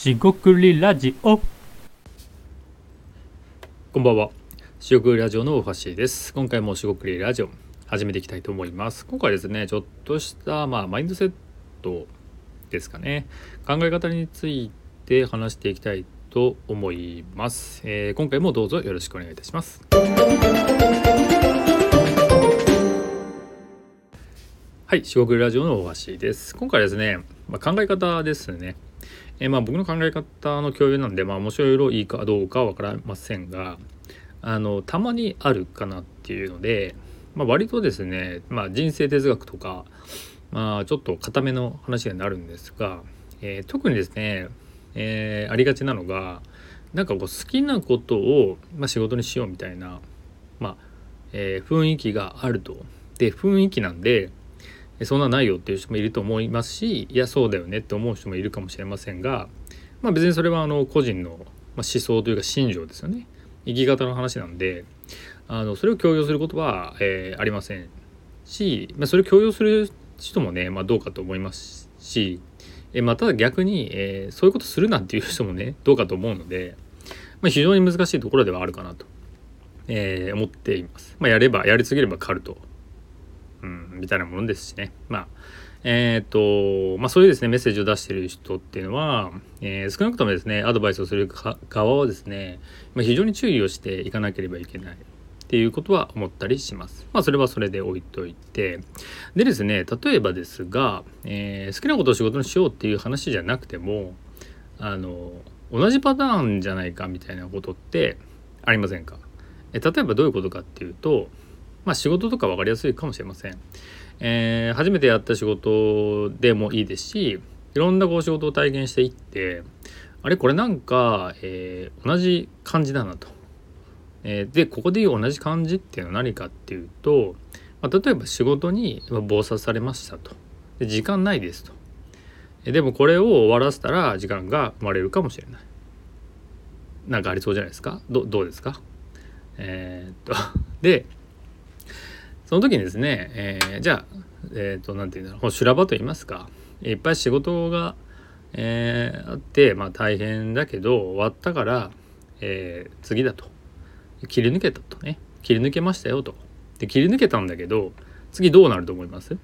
しごくりラジオこんばんは。しごくりラジオの大橋です。今回もしごくりラジオ始めていきたいと思います。今回ですね、ちょっとしたまあマインドセットですかね。考え方について話していきたいと思います。えー今回もどうぞよろしくお願いいたします。はい、しごくりラジオの大橋です。今回ですね、まあ、考え方ですね。えーまあ僕の考え方の共有なんで、まあ面白い色いいかどうかは分かりませんが、あのたまにあるかなっていうので、まあ、割とですね、まあ、人生哲学とか、まあ、ちょっと固めの話になるんですが、えー特にですね、えーありがちなのがなんかこう好きなことを、まあ、仕事にしようみたいな、まあえー雰囲気があると。で雰囲気なんでそんなないよっていう人もいると思いますしいやそうだよねって思う人もいるかもしれませんが、まあ、別にそれはあの個人の思想というか信条ですよね生き方の話なんであのそれを強要することは、えーありませんし、まあ、それを強要する人もね、まあ、どうかと思いますし、えーま、ただ逆に、えーそういうことするなんていう人もねどうかと思うので、まあ、非常に難しいところではあるかなと、え思っています。ま、やればやり続ければカルトうん、みたいなものですしね。まあ、えーと、まあそういうですね、メッセージを出してる人っていうのは、えー少なくともですね、アドバイスをする側はですね、まあ、非常に注意をしていかなければいけないっていうことは思ったりします。まあそれはそれで置いといて。でですね、例えばですが、えー好きなことを仕事にしようっていう話じゃなくても、あの、同じパターンじゃないかみたいなことってありませんか？え例えばどういうことかっていうと、まあ仕事とか分かりやすいかもしれません。えー初めてやった仕事でもいいですしいろんなこう仕事を体験していってあれこれなんか、えー同じ感じだなと。えーでここで言う同じ感じっていうのは何かっていうと、まあ、例えば仕事にまあ忙殺されましたと。で時間ないですと。でもこれを終わらせたら時間が生まれるかもしれない。なんかありそうじゃないですか？どどうですか？えーっとでその時にですね、えーじゃあ、えっ、と、なんていうんだろう、修羅場と言いますか、いっぱい仕事が、えーあって、まあ大変だけど、終わったから、えー次だと。切り抜けたとね。切り抜けましたよと。で、切り抜けたんだけど、次どうなると思います？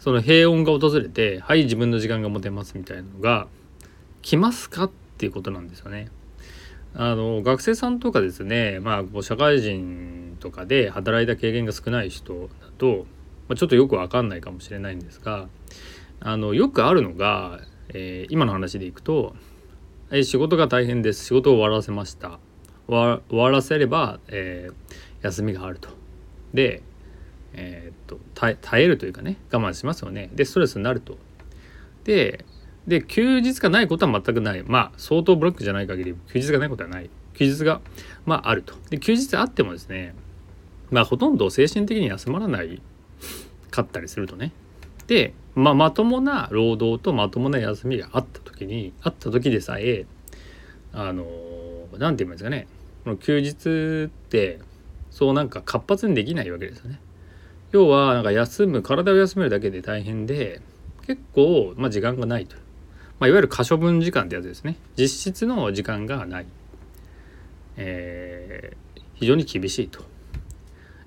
その平穏が訪れて、はい、自分の時間が持てますみたいなのが、来ますか？っていうことなんですよね。あの学生さんとかですね、まあ、社会人とかで働いた経験が少ない人だと、まあ、ちょっとよくわかんないかもしれないんですがあのよくあるのが、えー今の話でいくと、えー仕事が大変です仕事を終わらせました終わらせれば、えー休みがあると。で、えーっと耐耐えるというかね我慢しますよね。でストレスになると。でで休日がないことは全くない。まあ相当ブラックじゃない限り休日がないことはない。休日がまああると。で休日あってもですねまあほとんど精神的に休まらないかったりするとね。で、まあ、まともな労働とまともな休みがあった時にあった時でさえあの何て言うんですかね。この休日ってそうなんか活発にできないわけですよね。要はなんか休む体を休めるだけで大変で結構、まあ、時間がないとまあ、いわゆる可処分時間ってやつですね。実質の時間がない、えー非常に厳しいと。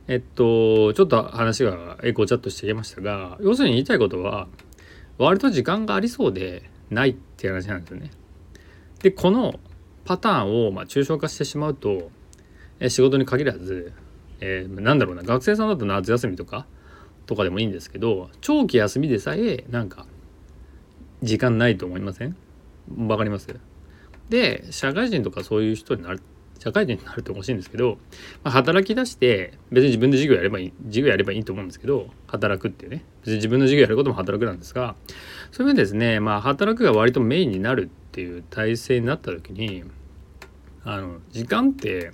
えっとちょっと話がえごちゃっとしてきましたが要するに言いたいことは割と時間がありそうでないっていう話なんですよね。でこのパターンをまあ抽象化してしまうとえ仕事に限らず、えーなんだろうな学生さんだと夏休みとかとかでもいいんですけど長期休みでさえなんか時間ないと思いません？わかります？で社会人とかそういう人になる社会人になると欲しいんですけど、まあ、働き出して別に自分で授業やればいい授業やればいいと思うんですけど働くっていうね。別に自分の授業やることも働くなんですがそういう意味でですねまあ働くが割とメインになるっていう体制になった時にあの時間って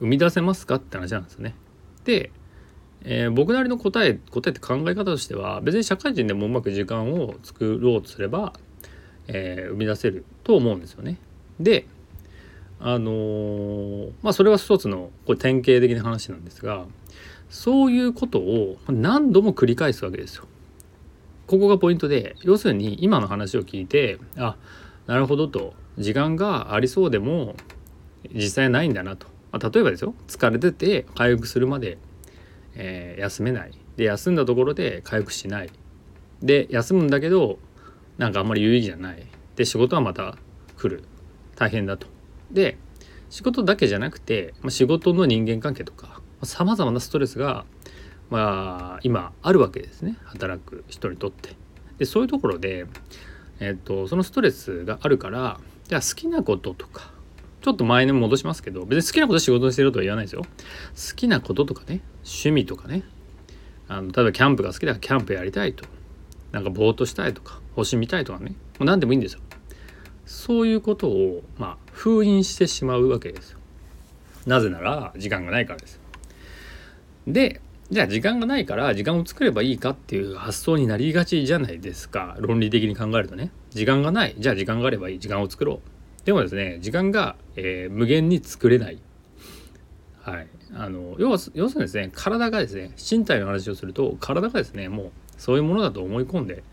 生み出せますかって話なんですよね。でえー僕なりの答え答えって考え方としては別に社会人でもうまく時間を作ろうとすれば、えー生み出せると思うんですよね。であのーまあそれは一つのこれ典型的な話なんですがそういうことを何度も繰り返すわけですよ。ここがポイントで要するに今の話を聞いてあなるほどと時間がありそうでも実際ないんだなと、まあ、例えばですよ疲れてて回復するまで、えー、休めない。で休んだところで回復しない。で休むんだけどなんかあんまり有意義じゃない。で仕事はまた来る。大変だと。で仕事だけじゃなくて、まあ、仕事の人間関係とかさまざ、まなストレスが、まあ、今あるわけですね。働く人にとって。でそういうところで、えっと、そのストレスがあるからじゃあ好きなこととかちょっと前に戻しますけど別に好きなこと仕事にしてるとは言わないですよ。好きなこととかね趣味とかねあの例えばキャンプが好きだからキャンプやりたいとなんかぼーっとしたいとか星見たいとかねもう何でもいいんですよ。そういうことを、まあ、封印してしまうわけですよ。なぜなら時間がないからです。でじゃあ時間がないから時間を作ればいいかっていう発想になりがちじゃないですか論理的に考えるとね時間がないじゃあ時間があればいい時間を作ろうでもですね時間が、えー、無限に作れないはいあの要は要するにですね体がですね身体の話をすると体がですねもうそういうものだと思い込んで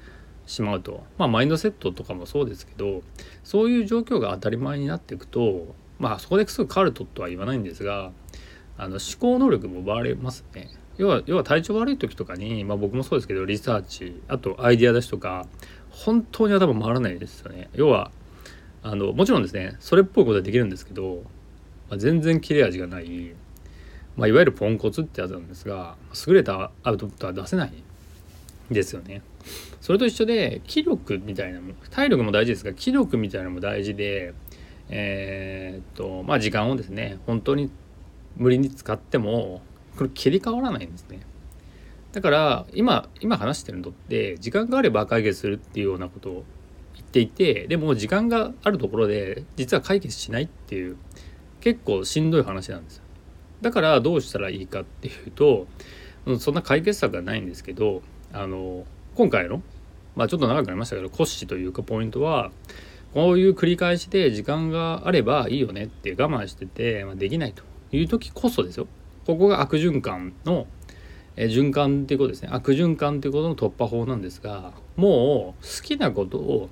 しまうとまあマインドセットとかもそうですけどそういう状況が当たり前になっていくとまあそこですぐ変わるととは言わないんですがあの思考能力も奪われますね。要は要は体調悪い時とかに、まあ、僕もそうですけどリサーチあとアイデア出しとか本当に頭回らないですよね。要はあのもちろんですねそれっぽいことはできるんですけど、まあ、全然切れ味がない、まあ、いわゆるポンコツってやつなんですが優れたアウトプットは出せないですよね。それと一緒で気力みたいなも体力も大事ですが気力みたいなのも大事でえー、っとまあ時間をですね本当に無理に使ってもこれ切り替わらないんですね。だから今今話してるのって時間があれば解決するっていうようなことっていてでも時間があるところで実は解決しないっていう結構しんどい話なんですよ。だからどうしたらいいかっていうとそんな解決策はないんですけどあの今回のまあちょっと長くなりましたけど骨子というかポイントはこういう繰り返しで時間があればいいよねって我慢してて、ま、できないという時こそですよここが悪循環の、え循環っていうことですね悪循環っていうことの突破法なんですがもう好きなことを、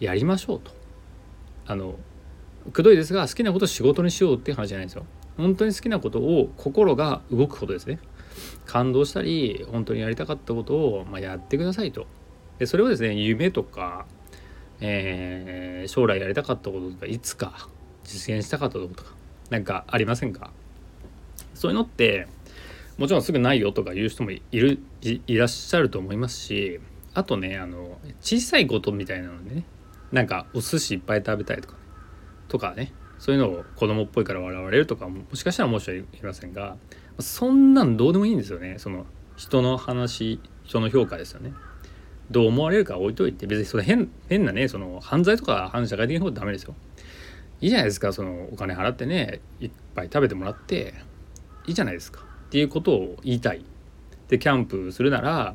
やりましょうと。あのくどいですが好きなことを仕事にしようっていう話じゃないんですよ。本当に好きなことを心が動くことですね。感動したり本当にやりたかったことを、まあ、やってくださいと。でそれをですね夢とか、えー、将来やりたかったこととかいつか実現したかったこととか何かありませんか？そういうのってもちろんすぐないよとか言う人もいるいらっしゃると思いますしあとねあの小さいことみたいなのでねなんかお寿司いっぱい食べたいとかね。とかね。そういうのを子供っぽいから笑われるとかももしかしたら申し訳ありませんがそんなんどうでもいいんですよね。その人の話人の評価ですよね。どう思われるか置いといて別にそれ変変なねその犯罪とか反社会的なことダメですよ。いいじゃないですか。そのお金払ってねいっぱい食べてもらっていいじゃないですか。っていうことを言いたい。でキャンプするなら、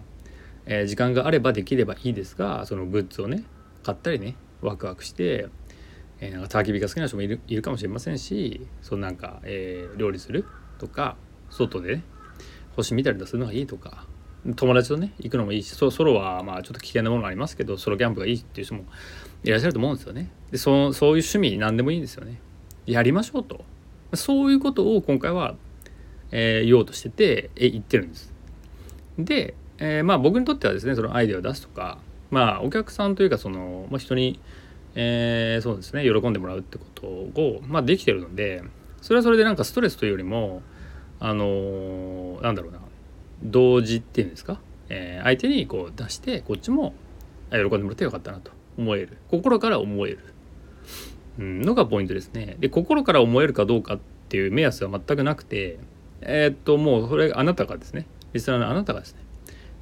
えー、時間があればできればいいですがそのグッズをね買ったりねワクワクして、えー、なんか焚き火が好きな人もいるいるかもしれませんしそのなんか、えー、料理するとか外で、ね、星見たりするのがいいとか友達とね行くのもいいしソロはまあちょっと危険なものがありますけどソロキャンプがいいっていう人もいらっしゃると思うんですよね。でそそういう趣味何でもいいんですよね。やりましょうと。そういうことを今回は、えー、言おうとしてて、え言ってるんです。で、えー、まあ僕にとってはですねそのアイデアを出すとかまあお客さんというかその、まあ、人に、えー、そうですね喜んでもらうってことを、まあ、できてるのでそれはそれでなんかストレスというよりもあのー、なんだろうな同時っていうんですか、えー、相手にこう出してこっちも喜んでもらってよかったなと思える。心から思える、うん、のがポイントですね。で心から思えるかどうかっていう目安は全くなくてえー、っともうそれあなたがですねリスナーのあなたがですね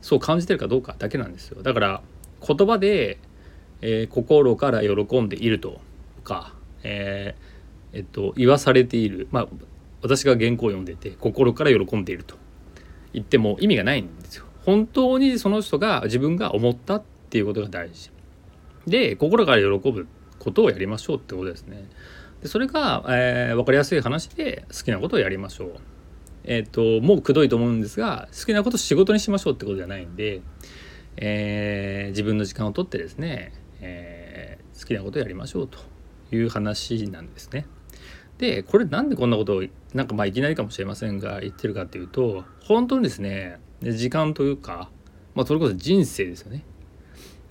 そう感じてるかどうかだけなんですよ。だから言葉で、えー、心から喜んでいるとか、えー、えっと言わされているまあ私が原稿を読んでて心から喜んでいると言っても意味がないんですよ。本当にその人が自分が思ったっていうことが大事。で心から喜ぶことをやりましょうってことですね。でそれが、えー、分かりやすい話で好きなことをやりましょう。えっ、ともうくどいと思うんですが好きなことを仕事にしましょうってことじゃないんで、えー、自分の時間をとってですね、えー、好きなことをやりましょうという話なんですね。でこれなんでこんなことをなんかまあいきなりかもしれませんが言ってるかっていうと本当にですね時間というか、まあ、それこそ人生ですよね。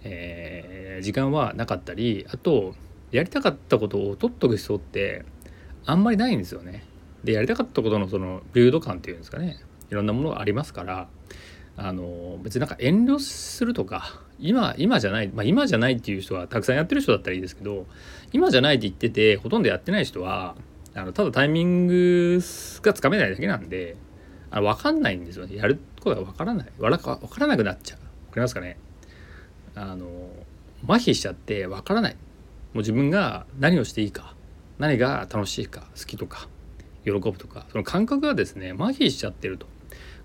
えー、時間はなかったりあとやりたかったことを取っとく必要ってあんまりないんですよね。でやりたかったことのその流度感っていうんですかねいろんなものがありますからあの別になんか遠慮するとか今今じゃない、まあ、今じゃないっていう人はたくさんやってる人だったらいいですけど今じゃないって言っててほとんどやってない人はあのただタイミングがつかめないだけなんであの分かんないんですよね。やることが分からない。分からなくなっちゃう。分かりますかね？あの麻痺しちゃって分からない。もう自分が何をしていいか何が楽しいか好きとか喜ぶとかその感覚がですね麻痺しちゃってると。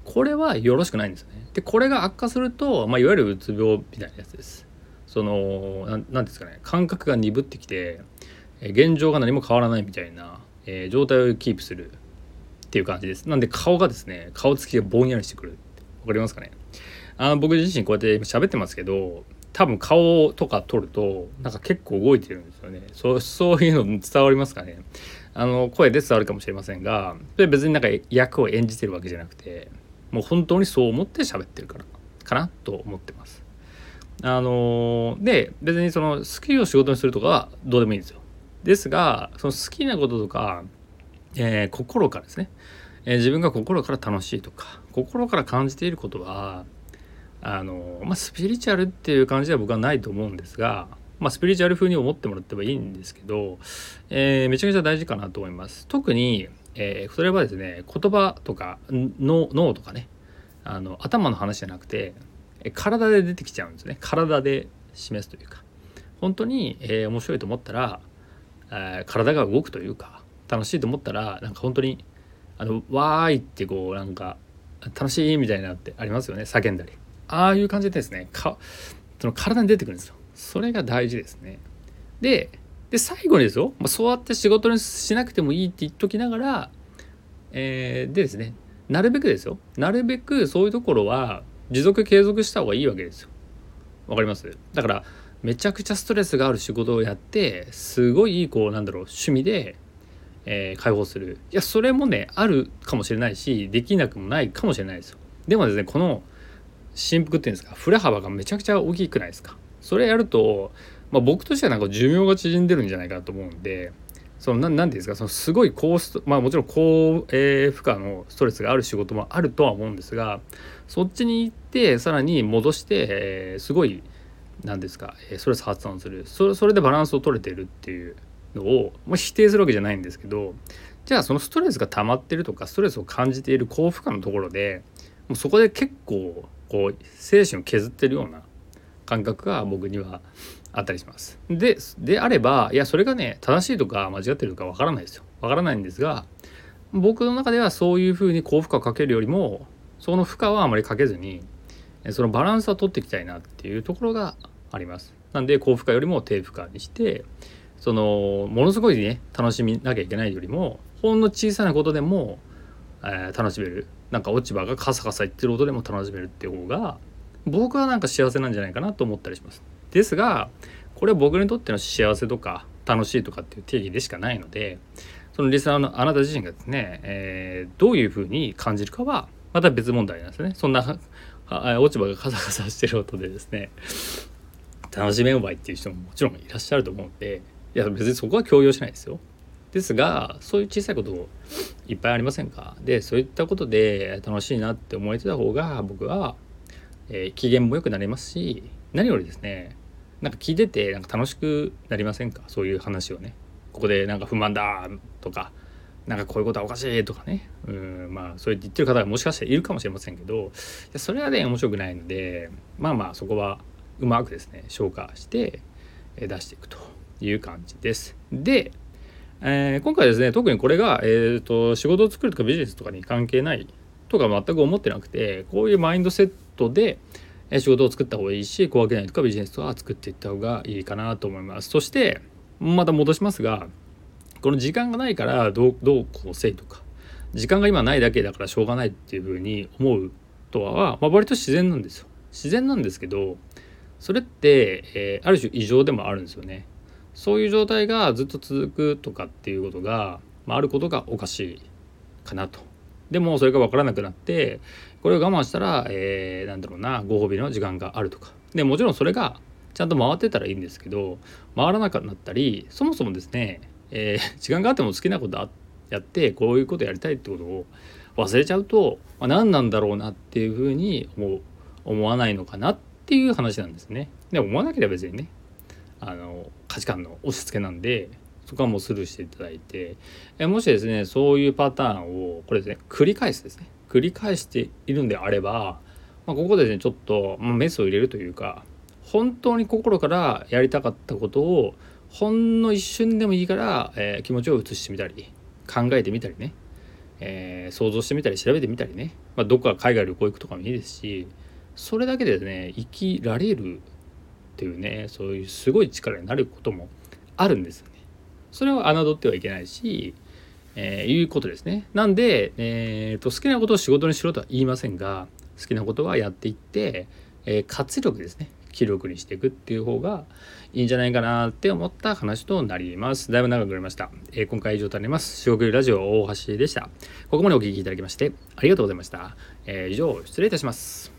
これはよろしくないんですよね。でこれが悪化すると、まあ、いわゆるうつ病みたいなやつです。その何ですかね。感覚が鈍ってきて現状が何も変わらないみたいな、えー、状態をキープするっていう感じです。なんで顔がですね顔つきがぼんやりしてくる。わかりますかね？あの僕自身こうやって喋ってますけど多分顔とか撮るとなんか結構動いてるんですよね。そうそういうの伝わりますかね？あの声で伝わるかもしれませんがそれ別になんか役を演じてるわけじゃなくてもう本当にそう思って喋ってるからかなと思ってます。あので別にその好きを仕事にするとかはどうでもいいんですよ。ですがその好きなこととか、えー、心からですね、えー、自分が心から楽しいとか心から感じていることはあのまあ、スピリチュアルっていう感じでは僕はないと思うんですが、まあ、スピリチュアル風に思ってもらってもいいんですけど、えー、めちゃめちゃ大事かなと思います。特に、えー、それはですね言葉とか脳とかねあの頭の話じゃなくて体で出てきちゃうんですね。体で示すというか。本当に、えー、面白いと思ったら、えー、体が動くというか楽しいと思ったらなんか本当にあのわーいってこうなんか楽しいみたいなってありますよね。叫んだり。ああいう感じでですね。かその体に出てくるんですよ。それが大事ですね。でで最後にですよ、まあ、そうやって仕事にしなくてもいいって言っときながら、えー、でですね。なるべくですよ。なるべくそういうところは持続継続した方がいいわけですよ。わかります？だからめちゃくちゃストレスがある仕事をやってすごいこうなんだろう趣味で、えー、解放する。いやそれもねあるかもしれないしできなくもないかもしれないですよ。でもですねこの振幅っていうんですか振れ幅がめちゃくちゃ大きくないですか。それやると、まあ、僕としてはなんか寿命が縮んでるんじゃないかと思うんでその何て言うんですかそのすごい高スまあもちろん高、えー、負荷のストレスがある仕事もあるとは思うんですがそっちに行ってさらに戻して、えー、すごい何ですかストレス発散する。それそれでバランスを取れてるっていうのを、まあ、否定するわけじゃないんですけどじゃあそのストレスが溜まってるとかストレスを感じている高負荷のところでもうそこで結構こう精神を削ってるような感覚が僕にはあったりします。でであればいやそれがね正しいとか間違ってるとかわからないですよ。わからないんですが僕の中ではそういうふうに高負荷をかけるよりもその負荷はあまりかけずにそのバランスは取っていきたいなっていうところがあります。なんで高負荷よりも低負荷にしてそのものすごいね楽しみなきゃいけないよりもほんの小さなことでも、えー、楽しめるなんか落ち葉がカサカサいってる音でも楽しめるっていう方が僕はなんか幸せなんじゃないかなと思ったりします。ですがこれは僕にとっての幸せとか楽しいとかっていう定義でしかないのでそのリスナーのあなた自身がですね、えー、どういうふうに感じるかはまた別問題なんですね。そんな落ち葉がカサカサしてる音でですね楽しめんばいっていう人ももちろんいらっしゃると思うんでいや別にそこは強要しないですよ。ですがそういう小さいこといっぱいありませんか？でそういったことで楽しいなって思えてた方が僕は、えー、機嫌も良くなりますし何よりですねなんか聞いててなんか楽しくなりませんか？そういう話をね。ここでなんか不満だとかなんかこういうことはおかしいとかね。うんまあそう言ってる方がもしかしたらいるかもしれませんけどそれはね面白くないのでまあまあそこはうまくですね消化して出していくという感じです。でえー、今回ですね特にこれが、えーと、仕事を作るとかビジネスとかに関係ないとか全く思ってなくてこういうマインドセットで仕事を作った方がいいし小分けないとかビジネスとか作っていった方がいいかなと思います。そしてまた戻しますがこの時間がないからどうどうこうせいとか時間が今ないだけだからしょうがないっていうふうに思うとは、まあ、割と自然なんですよ。自然なんですけどそれって、えー、ある種異常でもあるんですよね。そういう状態がずっと続くとかっていうことが、まあ、あることがおかしいかなと。でもそれが分からなくなってこれを我慢したら、えー、なんだろうなご褒美の時間があるとかでもちろんそれがちゃんと回ってたらいいんですけど回らなくなったりそもそもですね、えー、時間があっても好きなことやってこういうことやりたいってことを忘れちゃうと、まあ、何なんだろうなっていうふうに思う思わないのかなっていう話なんですね。で思わなければ別にねあの価値観の押し付けなんでそこはもうスルーしていただいてえもしですねそういうパターンをこれですね繰り返すですね繰り返しているんであれば、まあ、ここでねちょっと、まあ、メスを入れるというか本当に心からやりたかったことをほんの一瞬でもいいから、えー、気持ちを移してみたり考えてみたりね、えー、想像してみたり調べてみたりね、まあ、どっか海外旅行行くとかもいいですしそれだけでね生きられるっていうねそういうすごい力になることもあるんですよね。それを侮ってはいけないし、えー、いうことですね。なんで、えーと、好きなことを仕事にしろとは言いませんが好きなことはやっていって、えー、活力ですね気力にしていくっていう方がいいんじゃないかなって思った話となります。だいぶ長くなりました。えー、今回以上となります。四国ラジオ大橋でした。ここまでお聴きいただきましてありがとうございました。えー、以上失礼いたします。